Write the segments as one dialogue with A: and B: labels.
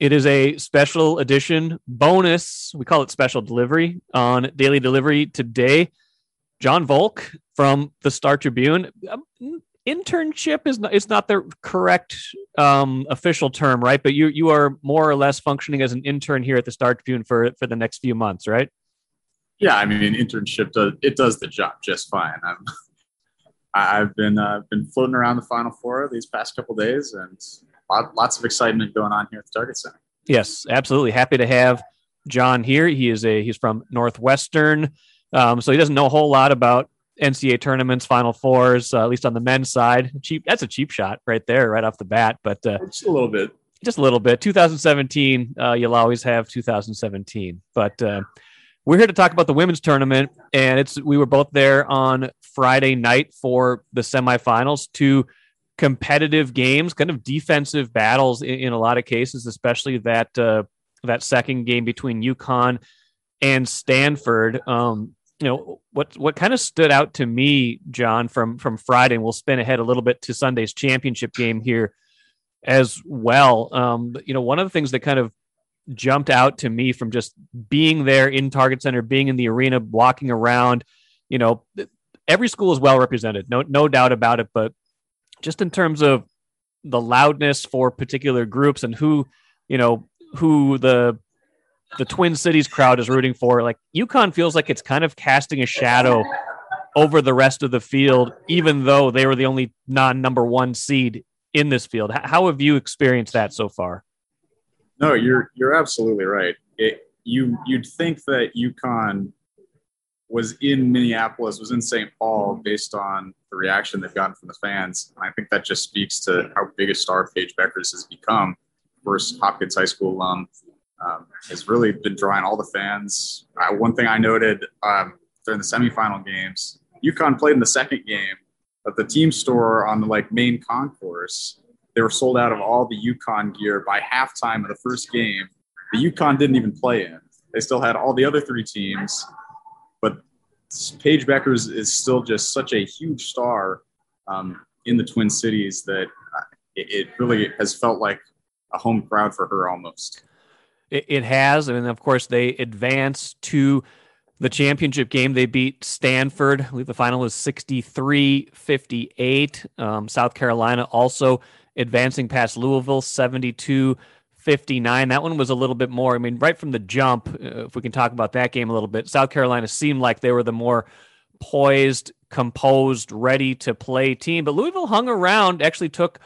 A: It is a special edition bonus. We call it special delivery on daily delivery today. John Volk from the Star Tribune. Um, internship is not, is not the correct um, official term, right? But you you are more or less functioning as an intern here at the Star Tribune for for the next few months, right?
B: Yeah, I mean, internship does it does the job just fine. I'm, I've been uh, been floating around the Final Four these past couple days, and lots of excitement going on here at the Target Center.
A: Yes, absolutely. Happy to have John here. He is a he's from Northwestern, um, so he doesn't know a whole lot about NCAA tournaments, Final Fours, uh, at least on the men's side. Cheap. That's a cheap shot right there, right off the bat. But uh,
B: just a little bit,
A: just a little bit. 2017, uh, you'll always have 2017. But uh, we're here to talk about the women's tournament, and it's we were both there on Friday night for the semifinals. Two competitive games, kind of defensive battles in, in a lot of cases, especially that uh, that second game between UConn and Stanford. Um, you know what what kind of stood out to me, John, from from Friday, and we'll spin ahead a little bit to Sunday's championship game here as well. Um, you know, one of the things that kind of jumped out to me from just being there in Target Center, being in the arena, walking around, you know, every school is well represented, no no doubt about it. But just in terms of the loudness for particular groups and who, you know, who the the Twin Cities crowd is rooting for. Like UConn feels like it's kind of casting a shadow over the rest of the field, even though they were the only non number one seed in this field. How have you experienced that so far?
B: No, you're you're absolutely right. It, you you'd think that UConn was in Minneapolis, was in St. Paul, based on the reaction they've gotten from the fans. And I think that just speaks to how big a star Paige Bueckers has become. First Hopkins High School alum, um, has really been drawing all the fans. Uh, one thing I noted um, during the semifinal games, UConn played in the second game, but the team store on the like main concourse, they were sold out of all the UConn gear by halftime of the first game. The UConn didn't even play in. They still had all the other three teams, Paige Bueckers is still just such a huge star um, in the Twin Cities that it, it really has felt like a home crowd for her almost.
A: It, it has, and of course they advance to the championship game. They beat Stanford. I believe the final was 63 58. Um, South Carolina also advancing past Louisville 72 59. That one was a little bit more. I mean, right from the jump, uh, if we can talk about that game a little bit, South Carolina seemed like they were the more poised, composed, ready to play team. But Louisville hung around, actually took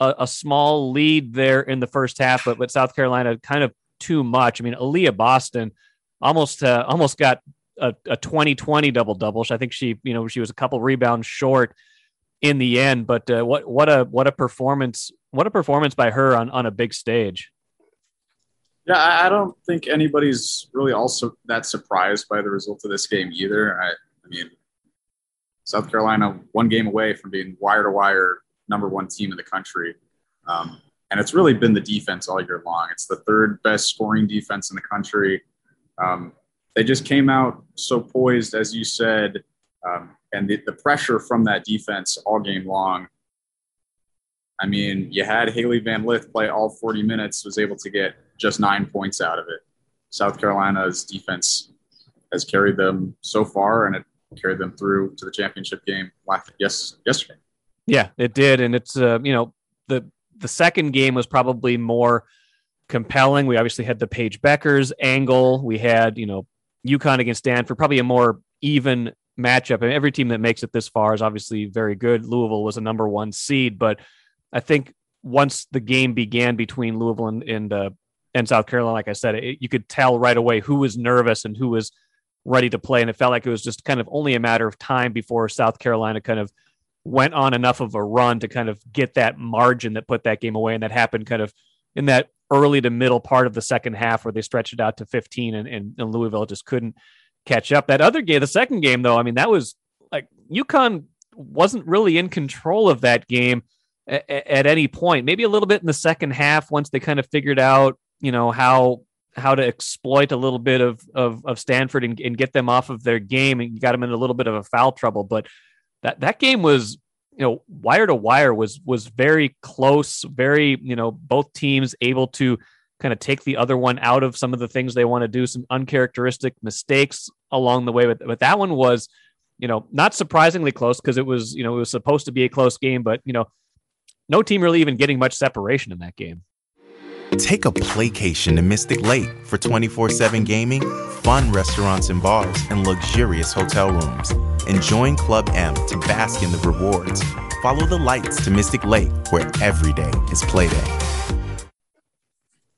A: a, a small lead there in the first half, but, but South Carolina kind of too much. I mean, Aliyah Boston almost uh, almost got a, a 2020 double double. I think she, you know, she was a couple rebounds short in the end. But uh, what what a what a performance! What a performance by her on on a big stage.
B: Yeah, I don't think anybody's really also that surprised by the result of this game either. I, I mean, South Carolina one game away from being wire to wire number one team in the country. Um, and it's really been the defense all year long. It's the third best scoring defense in the country. Um, they just came out so poised, as you said, um, and the, the pressure from that defense all game long. I mean, you had Hailey Van Lith play all 40 minutes, was able to get just nine points out of it. South Carolina's defense has carried them so far, and it carried them through to the championship game yes yesterday.
A: Yeah, it did, and it's uh, you know the the second game was probably more compelling. We obviously had the Paige Bueckers angle. We had, you know, UConn against Stanford, probably a more even matchup. And every team that makes it this far is obviously very good. Louisville was a number one seed, but I think once the game began between Louisville and and, uh, and South Carolina, like I said, it, you could tell right away who was nervous and who was ready to play, and it felt like it was just kind of only a matter of time before South Carolina kind of went on enough of a run to kind of get that margin that put that game away. And that happened kind of in that early to middle part of the second half where they stretched it out to 15 and, and, and Louisville just couldn't catch up. That other game, the second game, though, I mean, that was like UConn wasn't really in control of that game at, at any point. Maybe a little bit in the second half once they kind of figured out, you know, how how to exploit a little bit of of, of Stanford and, and get them off of their game and got them in a little bit of a foul trouble. But that that game was you know wire to wire was was very close very you know both teams able to kind of take the other one out of some of the things they want to do, some uncharacteristic mistakes along the way. But, but that one was, you know, not surprisingly close because it was, you know, it was supposed to be a close game, but, you know, no team really even getting much separation in that game.
C: Take a playcation to Mystic Lake for 24 7 gaming, fun restaurants and bars, and luxurious hotel rooms. And join Club M to bask in the rewards. Follow the lights to Mystic Lake, where every day is playday.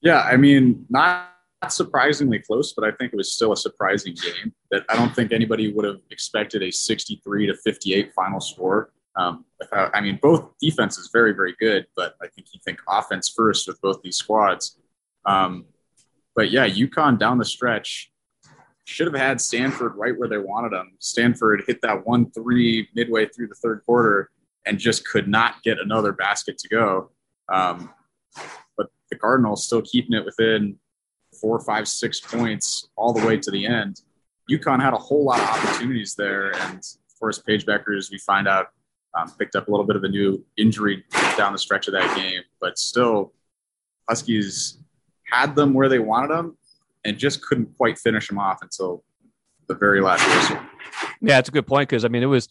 B: Yeah, I mean, not surprisingly close, but I think it was still a surprising game that I don't think anybody would have expected a 63 to 58 final score. Um, without, I mean, both defenses very, very good, but I think you think offense first with both these squads. Um, but yeah, UConn down the stretch should have had Stanford right where they wanted them. Stanford hit that one three midway through the third quarter and just could not get another basket to go. Um, but the Cardinals still keeping it within four, five, six points all the way to the end. UConn had a whole lot of opportunities there, and of course, Paige Bueckers, we find out, um, picked up a little bit of a new injury down the stretch of that game, but still, Huskies had them where they wanted them and just couldn't quite finish them off until the very last whistle.
A: Yeah, it's a good point because I mean it was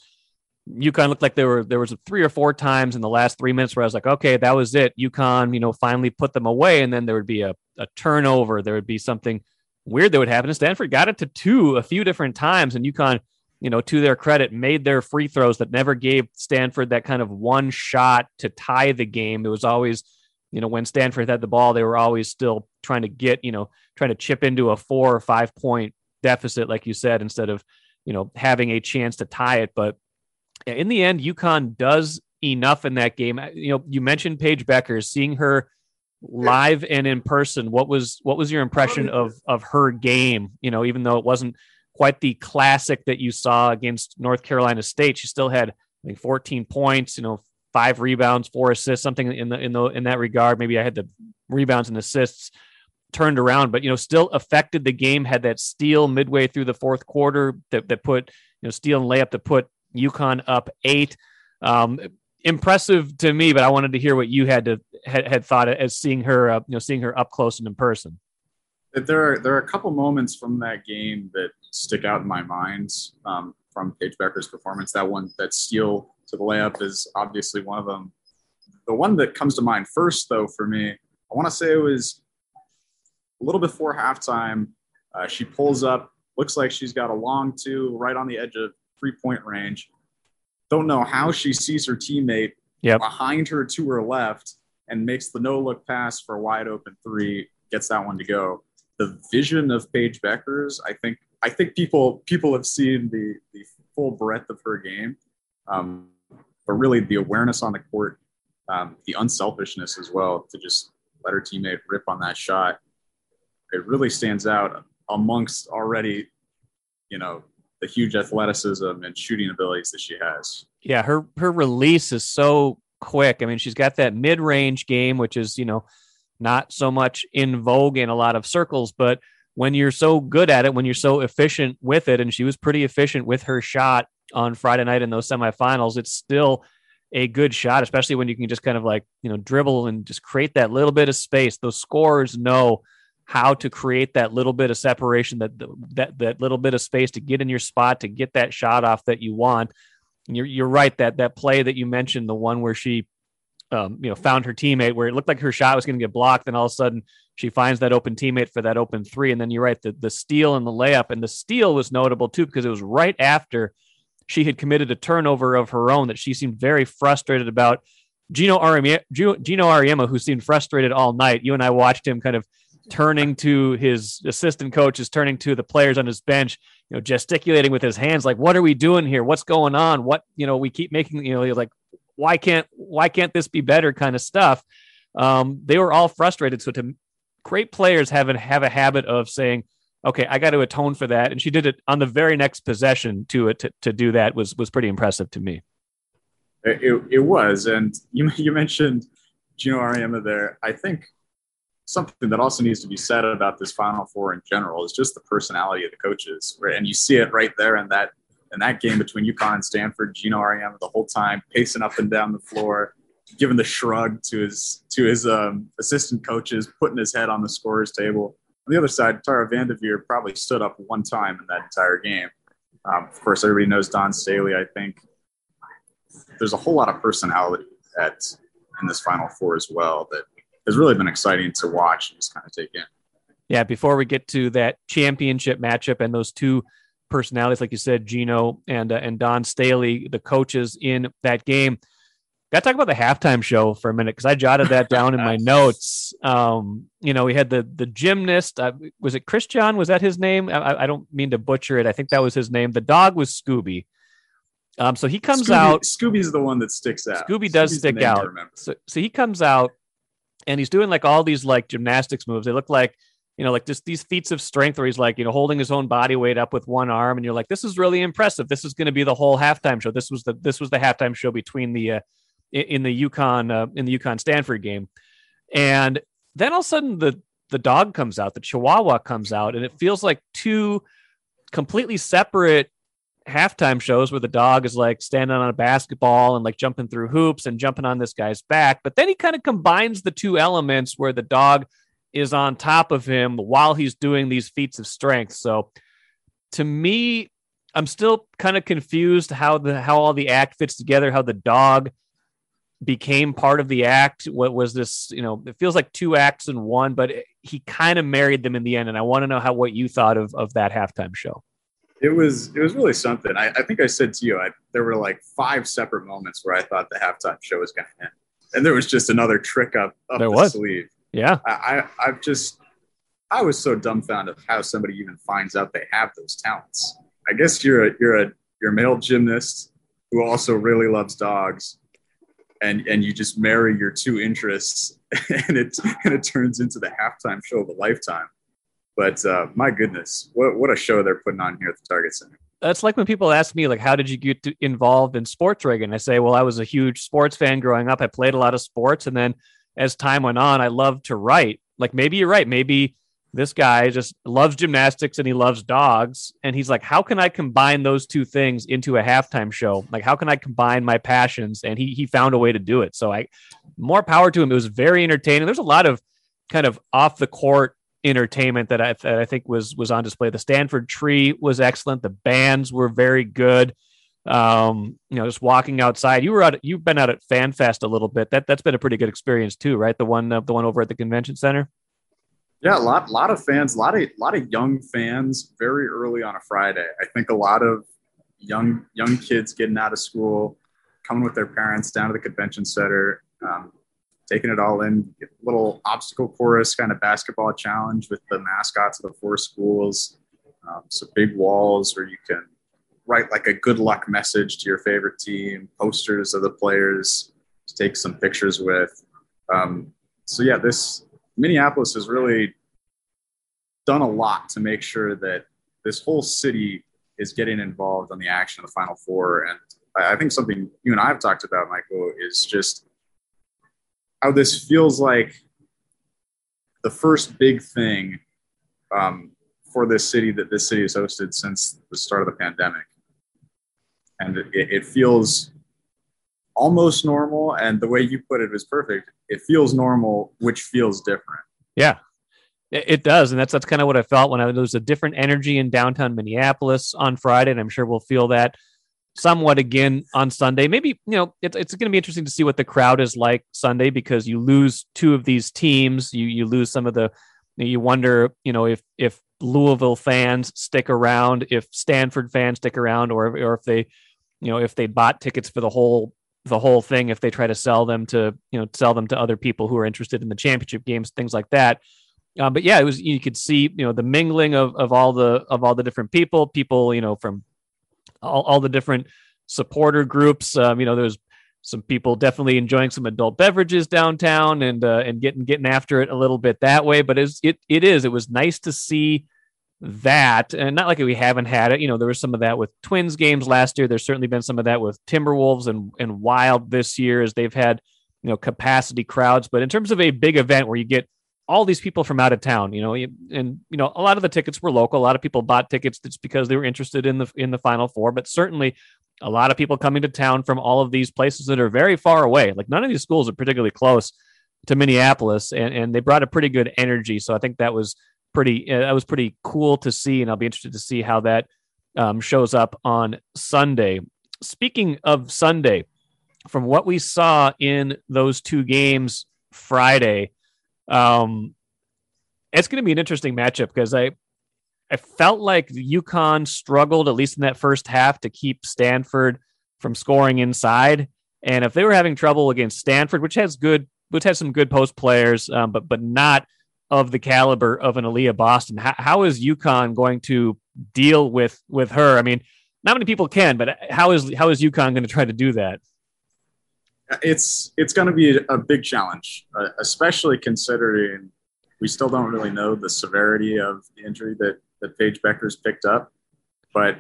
A: UConn looked like there were there was three or four times in the last three minutes where I was like, okay, that was it. UConn, you know, finally put them away, and then there would be a, a turnover. There would be something weird that would happen. And Stanford got it to two a few different times, and UConn, you know, to their credit, made their free throws that never gave Stanford that kind of one shot to tie the game. It was always, you know, when Stanford had the ball, they were always still trying to get, you know, trying to chip into a four or five point deficit, like you said, instead of, you know, having a chance to tie it. But in the end, UConn does enough in that game. You know, you mentioned Paige Becker, seeing her live and in person. What was what was your impression of of her game? You know, even though it wasn't quite the classic that you saw against North Carolina State, she still had I think 14 points. You know, five rebounds, four assists, something in the in the in that regard. Maybe I had the rebounds and assists turned around, but you know, still affected the game. Had that steal midway through the fourth quarter that that put you know steal and layup to put UConn up eight. Um, impressive to me, but I wanted to hear what you had to had, had thought as seeing her, uh, you know, seeing her up close and in person.
B: There are there are a couple moments from that game that stick out in my mind um, from Paige Bueckers' performance. That one, that steal to the layup, is obviously one of them. The one that comes to mind first, though, for me, I want to say it was a little before halftime. Uh, she pulls up, looks like she's got a long two right on the edge of three point range. Don't know how she sees her teammate
A: yep.
B: behind her to her left and makes the no look pass for a wide open three, gets that one to go. The vision of Paige Bueckers, I think, I think people people have seen the the full breadth of her game, um, but really the awareness on the court, um, the unselfishness as well to just let her teammate rip on that shot. It really stands out amongst already, you know, the huge athleticism and shooting abilities that she has.
A: Yeah, her her release is so quick. I mean, she's got that mid-range game, which is, you know, not so much in vogue in a lot of circles, but when you're so good at it, when you're so efficient with it, and she was pretty efficient with her shot on Friday night in those semifinals, it's still a good shot, especially when you can just kind of like, you know, dribble and just create that little bit of space. Those scorers know how to create that little bit of separation, that that that little bit of space to get in your spot to get that shot off that you want. And you're you're right that that play that you mentioned, the one where she, um, you know, found her teammate where it looked like her shot was going to get blocked, and all of a sudden she finds that open teammate for that open three, and then you're right, the the steal and the layup, and the steal was notable too because it was right after she had committed a turnover of her own that she seemed very frustrated about. Geno Auriemma, Geno Auriemma, who seemed frustrated all night. You and I watched him kind of turning to his assistant coaches, turning to the players on his bench, you know, gesticulating with his hands, like, "What are we doing here? What's going on? What you know? We keep making you know, like, why can't why can't this be better?" Kind of stuff. Um, they were all frustrated. So to great players have a, have a habit of saying, "Okay, I got to atone for that," and she did it on the very next possession to it to, to do that was was pretty impressive to me.
B: It, it was, and you you mentioned Geno Auriemma there. I think something that also needs to be said about this Final Four in general is just the personality of the coaches, right? And you see it right there in that in that game between UConn and Stanford. Geno Auriemma the whole time pacing up and down the floor, giving the shrug to his to his um, assistant coaches, putting his head on the scorer's table. On the other side, Tara Vanderveer probably stood up one time in that entire game. Um, of course, everybody knows Dawn Staley. I think there's a whole lot of personality at in this Final Four as well that has really been exciting to watch and just kind of take in.
A: Yeah, before we get to that championship matchup and those two personalities, like you said, Geno and uh, and Dawn Staley, the coaches in that game. Got to talk about the halftime show for a minute because I jotted that down in my notes. Um, you know, we had the the gymnast. Uh, was it Christian? Was that his name? I, I, don't mean to butcher it. I think that was his name. The dog was Scooby. Um, so he comes
B: Scooby,
A: out.
B: Scooby's the one that sticks out.
A: Scooby does
B: Scooby's
A: stick out. So, so he comes out and he's doing like all these like gymnastics moves. They look like you know, like just these feats of strength where he's like, you know, holding his own body weight up with one arm, and you're like, this is really impressive. This is going to be the whole halftime show. This was the this was the halftime show between the uh, in the UConn uh, in the UConn Stanford game, and then all of a sudden the the dog comes out, the Chihuahua comes out, and it feels like two completely separate halftime shows where the dog is like standing on a basketball and like jumping through hoops and jumping on this guy's back. But then he kind of combines the two elements where the dog is on top of him while he's doing these feats of strength. So to me, I'm still kind of confused how the how all the act fits together, how the dog became part of the act. What was this? You know, it feels like two acts in one, but he kind of married them in the end. And I want to know how what you thought of of that halftime show.
B: It was it was really something. I, I think I said to you, I, there were like five separate moments where I thought the halftime show was going to end, and there was just another trick up up there the was. sleeve.
A: Yeah.
B: I, I I've just I was so dumbfounded how somebody even finds out they have those talents. I guess you're a you're a you're a male gymnast who also really loves dogs, and and you just marry your two interests, and it and it turns into the halftime show of a lifetime. But uh, my goodness, what what a show they're putting on here at the Target Center.
A: That's like when people ask me, like, how did you get involved in sports, Reagan? I say, well, I was a huge sports fan growing up. I played a lot of sports, and then as time went on, I loved to write. Like maybe you're right. Maybe this guy just loves gymnastics and he loves dogs. And he's like, how can I combine those two things into a halftime show? Like, how can I combine my passions? And he he found a way to do it. So I more power to him. It was very entertaining. There's a lot of kind of off the court entertainment that I, that I think was was on display. The Stanford tree was excellent. The bands were very good um, you know, just walking outside. You were out. You've been out at FanFest a little bit. That that's been a pretty good experience too, right? The one uh, the one over at the convention center.
B: Yeah, a lot lot of fans, a lot of lot of young fans, very early on a Friday. I think a lot of young young kids getting out of school, coming with their parents down to the convention center, um, taking it all in. Little obstacle course kind of basketball challenge with the mascots of the four schools. Um, some big walls where you can write like a good luck message to your favorite team, posters of the players to take some pictures with. Um, so yeah, this Minneapolis has really done a lot to make sure that this whole city is getting involved on the action of the Final Four. And I, think something you and I have talked about, Michael, is just how this feels like the first big thing um, for this city that this city has hosted since the start of the pandemic and it, it feels almost normal. And the way you put it was perfect. It feels normal, which feels different.
A: Yeah, it does, and that's that's kind of what I felt when I there was a different energy in downtown Minneapolis on Friday, and I'm sure we'll feel that somewhat again on Sunday. Maybe you know it's it's going to be interesting to see what the crowd is like Sunday because you lose two of these teams, you you lose some of the. You wonder, you know, if if Louisville fans stick around, if Stanford fans stick around, or or if they you know if they bought tickets for the whole the whole thing if they try to sell them to you know sell them to other people who are interested in the championship games things like that. Uh, but yeah it was you could see you know the mingling of, of all the of all the different people people you know from all, all the different supporter groups. Um, you know there's some people definitely enjoying some adult beverages downtown and uh, and getting getting after it a little bit that way but it's, it it is it was nice to see that and not like we haven't had it you know there was some of that with twins games last year there's certainly been some of that with timberwolves and and wild this year as they've had you know capacity crowds but in terms of a big event where you get all these people from out of town, you know, and you know, a lot of the tickets were local. A lot of people bought tickets just because they were interested in the in the Final Four, but certainly a lot of people coming to town from all of these places that are very far away. Like none of these schools are particularly close to Minneapolis, and and they brought a pretty good energy. So I think that was pretty uh, that was pretty cool to see, and I'll be interested to see how that um, shows up on Sunday. Speaking of Sunday, from what we saw in those two games Friday, um, it's going to be an interesting matchup because I I felt like UConn struggled at least in that first half to keep Stanford from scoring inside, and if they were having trouble against Stanford, which has good which has some good post players, um, but but not of the caliber of an Aliyah Boston. How, how is UConn going to deal with with her? I mean, not many people can, but how is how is UConn going to try to do that?
B: It's it's going to be a big challenge, uh, especially considering we still don't really know the severity of the injury that that Paige Bueckers picked up, but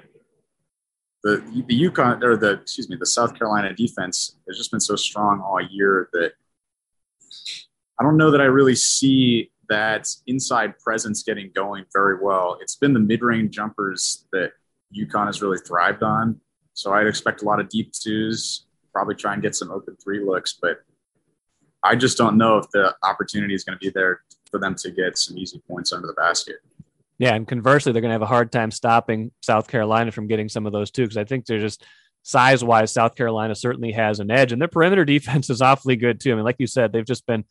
B: the the UConn or the excuse me the South Carolina defense has just been so strong all year that I don't know that I really see that inside presence getting going very well. It's been the mid range jumpers that UConn has really thrived on. So I'd expect a lot of deep twos, probably try and get some open three looks, but I just don't know if the opportunity is going to be there for them to get some easy points under the basket.
A: Yeah, and conversely, they're going to have a hard time stopping South Carolina from getting some of those too, because I think they're just size wise, South Carolina certainly has an edge, and their perimeter defense is awfully good too. I mean, like you said, they've just been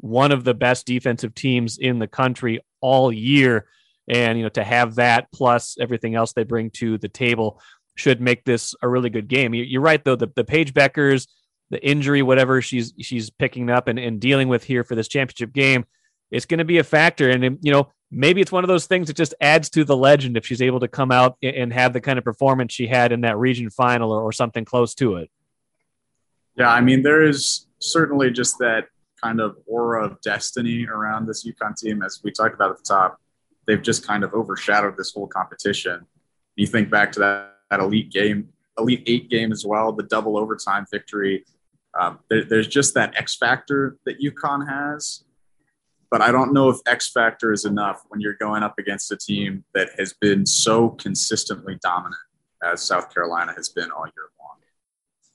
A: one of the best defensive teams in the country all year. And, you know, to have that plus everything else they bring to the table should make this a really good game. You're right, though, the, the Paige Bueckers, the injury, whatever she's she's picking up and, and dealing with here for this championship game, it's going to be a factor. And, you know, maybe it's one of those things that just adds to the legend if she's able to come out and have the kind of performance she had in that region final or, or something close to it.
B: Yeah, I mean, there is certainly just that kind of aura of destiny around this UConn team, as we talked about at the top. They've just kind of overshadowed this whole competition. You think back to that, that elite game, elite eight game as well, the double overtime victory. Um, there, there's just that X factor that UConn has, but I don't know if X factor is enough when you're going up against a team that has been so consistently dominant as South Carolina has been all year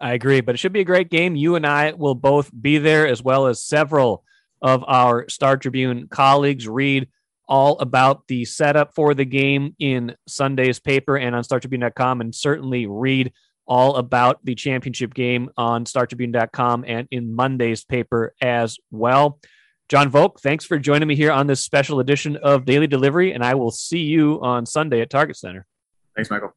A: I agree, but it should be a great game. You and I will both be there, as well as several of our Star Tribune colleagues. Read all about the setup for the game in Sunday's paper and on StarTribune.com, and certainly read all about the championship game on StarTribune.com and in Monday's paper as well. John Volk, thanks for joining me here on this special edition of Daily Delivery, and I will see you on Sunday at Target Center.
B: Thanks, Michael.